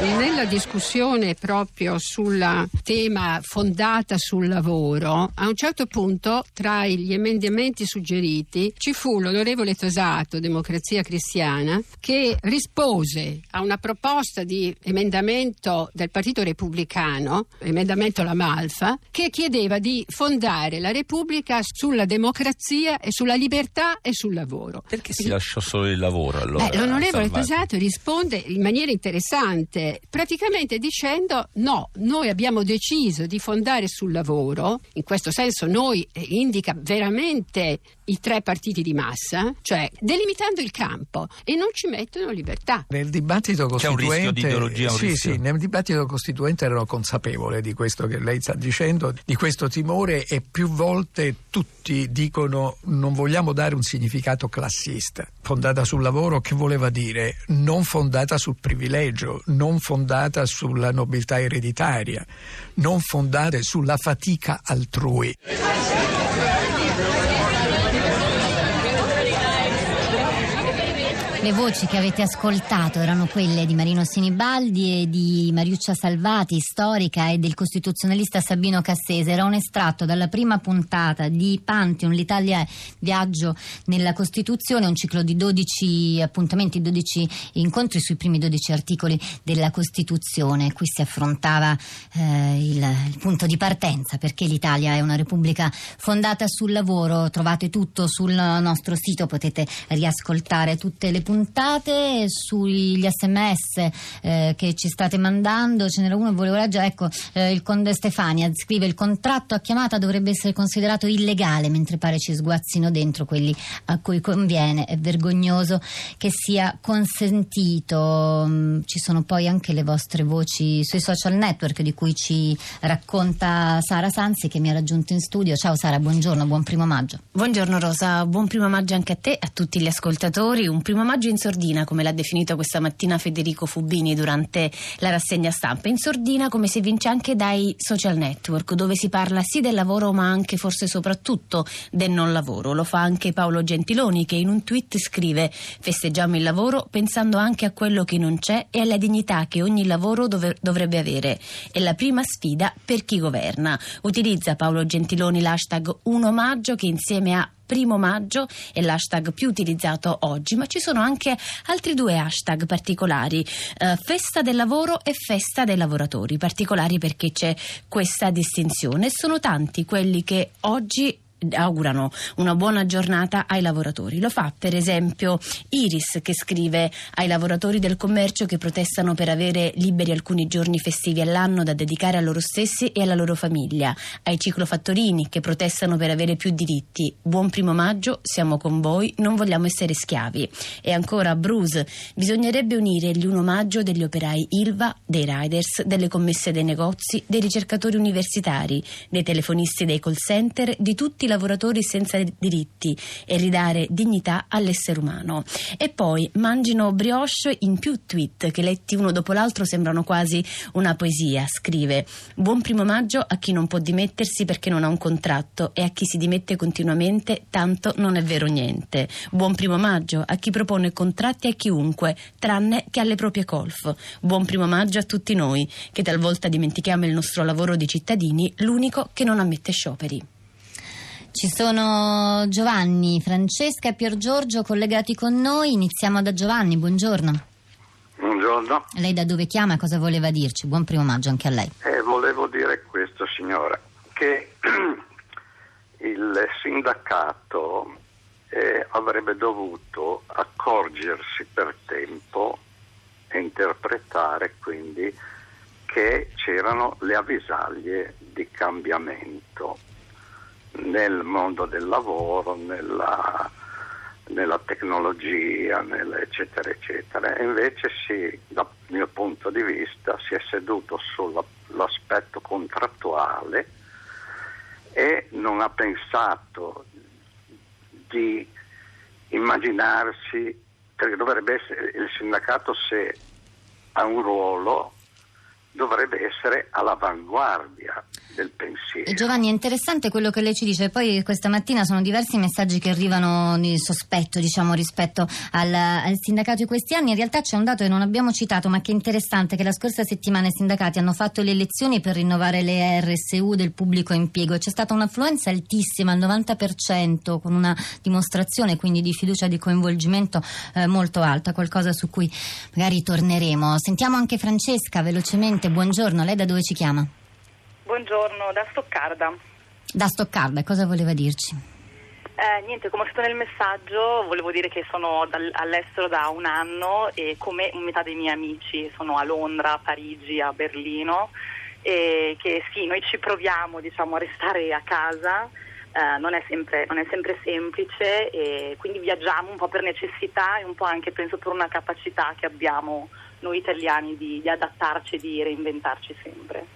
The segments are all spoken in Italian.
Nella discussione proprio sul tema fondata sul lavoro, a un certo punto tra gli emendamenti suggeriti ci fu l'onorevole Tosato, Democrazia Cristiana, che rispose a una proposta di emendamento del Partito Repubblicano, emendamento La Malfa, che chiedeva di fondare la Repubblica sulla democrazia e sulla libertà e sul lavoro. Perché si lasciò solo il lavoro allora? Eh, l'onorevole Tosato risponde in maniera interessante praticamente dicendo no, noi abbiamo deciso di fondare sul lavoro, in questo senso noi eh, indica veramente i tre partiti di massa, cioè delimitando il campo e non ci mettono libertà. Nel dibattito costituente, C'è un rischio di ideologia, un sì, rischio. sì, nel dibattito costituente erano consapevole di questo che lei sta dicendo, di questo timore e più volte tutti dicono non vogliamo dare un significato classista. Fondata sul lavoro che voleva dire non fondata sul privilegio, non fondata sulla nobiltà ereditaria, non fondata sulla fatica altrui. Le voci che avete ascoltato erano quelle di Marino Sinibaldi e di Mariuccia Salvati, storica, e del costituzionalista Sabino Cassese. Era un estratto dalla prima puntata di Pantheon, l'Italia viaggio nella Costituzione, un ciclo di 12 appuntamenti, 12 incontri sui primi 12 articoli della Costituzione. Qui si affrontava eh, il, il punto di partenza perché l'Italia è una repubblica fondata sul lavoro. Trovate tutto sul nostro sito, potete riascoltare tutte le puntate sugli sms eh, che ci state mandando. Ce n'era uno che volevo leggere. Ecco, eh, il Conde Stefania scrive: Il contratto a chiamata dovrebbe essere considerato illegale, mentre pare ci sguazzino dentro quelli a cui conviene. È vergognoso che sia consentito. Mm, Ci sono poi anche le vostre voci sui social network di cui ci racconta Sara Sanzi che mi ha raggiunto in studio. Ciao Sara, buongiorno, buon primo maggio. Buongiorno Rosa, buon primo maggio anche a te e a tutti gli ascoltatori. Un primo maggio in sordina, come l'ha definito questa mattina Federico Fubini durante la rassegna stampa. In sordina come si vince anche dai social network, dove si parla sì del lavoro ma anche forse soprattutto del non lavoro. Lo fa anche Paolo Gentiloni che in un tweet scrive festeggiamo il lavoro pensando anche a quello che non c'è e alla dignità che ogni lavoro dove- dovrebbe avere. È la prima sfida per chi governa. Utilizza Paolo Gentiloni l'hashtag 1 maggio che insieme a primo maggio è l'hashtag più utilizzato oggi, ma ci sono anche altri due hashtag particolari, eh, festa del lavoro e festa dei lavoratori, particolari perché c'è questa distinzione. Sono tanti quelli che oggi augurano una buona giornata ai lavoratori. Lo fa per esempio Iris che scrive ai lavoratori del commercio che protestano per avere liberi alcuni giorni festivi all'anno da dedicare a loro stessi e alla loro famiglia, ai ciclofattorini che protestano per avere più diritti. Buon primo maggio, siamo con voi, non vogliamo essere schiavi. E ancora Bruce, bisognerebbe unire gli 1 maggio degli operai Ilva, dei riders, delle commesse dei negozi, dei ricercatori universitari, dei telefonisti dei call center, di tutti lavoratori senza diritti e ridare dignità all'essere umano. E poi mangino brioche in più tweet che letti uno dopo l'altro sembrano quasi una poesia. Scrive: Buon primo maggio a chi non può dimettersi perché non ha un contratto e a chi si dimette continuamente tanto non è vero niente. Buon primo maggio a chi propone contratti a chiunque, tranne che alle proprie colf. Buon primo maggio a tutti noi che talvolta dimentichiamo il nostro lavoro di cittadini, l'unico che non ammette scioperi. Ci sono Giovanni, Francesca e Pier Giorgio collegati con noi. Iniziamo da Giovanni, buongiorno. Buongiorno, Lei da dove chiama e cosa voleva dirci? Buon primo maggio anche a lei. Eh, volevo dire questo signora, che il sindacato eh, avrebbe dovuto accorgersi per tempo e interpretare quindi che c'erano le avvisaglie di cambiamento nel mondo del lavoro, nella, nella tecnologia, nel eccetera eccetera. Invece si, dal mio punto di vista, si è seduto sull'aspetto contrattuale e non ha pensato di immaginarsi, perché dovrebbe essere il sindacato se ha un ruolo dovrebbe essere all'avanguardia del pensiero. Giovanni, è interessante quello che lei ci dice. Poi questa mattina sono diversi messaggi che arrivano di sospetto, diciamo, rispetto al, al, sindacato di questi anni. In realtà c'è un dato che non abbiamo citato, ma che è interessante, che la scorsa settimana i sindacati hanno fatto le elezioni per rinnovare le RSU del pubblico impiego. C'è stata un'affluenza altissima, al 90%, con una dimostrazione quindi di fiducia e di coinvolgimento eh, molto alta, qualcosa su cui magari torneremo. Sentiamo anche Francesca velocemente. Buongiorno, lei da dove ci chiama? Buongiorno, da Stoccarda. Da Stoccarda, cosa voleva dirci? Eh, niente, come ho scritto nel messaggio, volevo dire che sono dal, all'estero da un anno e come metà dei miei amici sono a Londra, a Parigi, a Berlino e che sì, noi ci proviamo diciamo, a restare a casa, eh, non, è sempre, non, è sempre, semplice e quindi viaggiamo un po' per necessità e un po' anche penso per una capacità che abbiamo noi italiani di, di adattarci e di reinventarci sempre.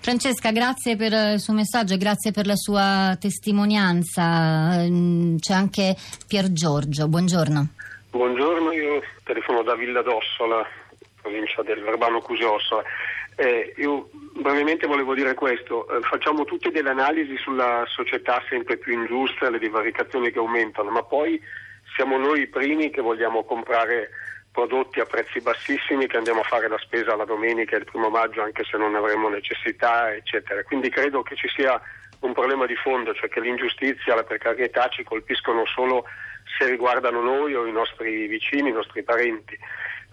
Francesca, grazie per il suo messaggio e grazie per la sua testimonianza. Mm, c'è anche Pier Giorgio, buongiorno. Buongiorno, io telefono da Villa d'Ossola, provincia del Verbano Cusiosola. Eh, io brevemente volevo dire questo, eh, facciamo tutte delle analisi sulla società sempre più ingiusta, le divaricazioni che aumentano, ma poi siamo noi i primi che vogliamo comprare prodotti a prezzi bassissimi che andiamo a fare la spesa la domenica e il primo maggio anche se non avremo necessità, eccetera. Quindi credo che ci sia un problema di fondo, cioè che l'ingiustizia, la precarietà ci colpiscono solo se riguardano noi o i nostri vicini, i nostri parenti.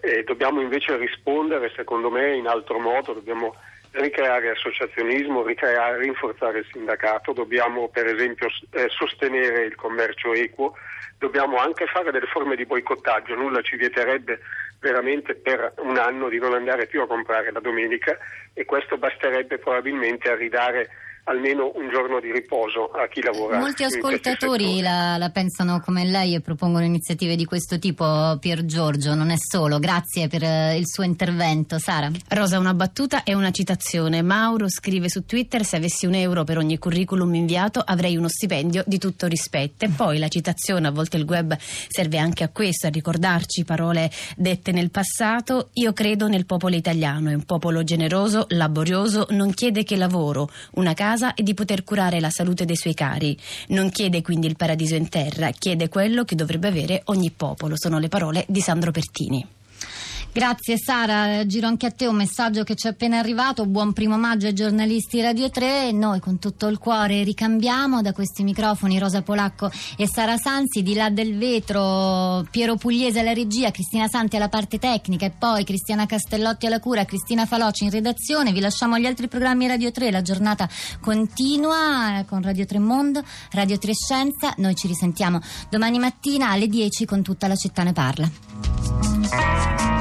E dobbiamo invece rispondere, secondo me, in altro modo, dobbiamo ricreare associazionismo, ricreare, rinforzare il sindacato, dobbiamo per esempio eh, sostenere il commercio equo, dobbiamo anche fare delle forme di boicottaggio, nulla ci vieterebbe veramente per un anno di non andare più a comprare la domenica e questo basterebbe probabilmente a ridare almeno un giorno di riposo a chi lavora. Molti ascoltatori la, la, pensano come lei e propongono iniziative di questo tipo, Pier Giorgio, non è solo. Grazie per uh, il suo intervento. Sara. Rosa, una battuta e una citazione. Mauro scrive su Twitter: Se avessi un euro per ogni curriculum inviato avrei uno stipendio di tutto rispetto. E poi la citazione, a volte il web serve anche a questo, a ricordarci parole dette nel passato. Io credo nel popolo italiano, è un popolo generoso, laborioso, non chiede che lavoro, una casa casa e di poter curare la salute dei suoi cari. Non chiede quindi il paradiso in terra, chiede quello che dovrebbe avere ogni popolo. Sono le parole di Sandro Pertini. Grazie Sara, giro anche a te un messaggio che ci è appena arrivato, buon primo maggio ai giornalisti Radio 3 e noi con tutto il cuore ricambiamo. Da questi microfoni Rosa Polacco e Sara Sanzi, di là del vetro Piero Pugliese alla regia, Cristina Santi alla parte tecnica e poi Cristiana Castellotti alla cura, Cristina Faloci in redazione, vi lasciamo agli altri programmi Radio 3, la giornata continua con Radio 3 Mondo, Radio 3 Scienza, noi ci risentiamo domani mattina alle 10 con tutta la città ne parla.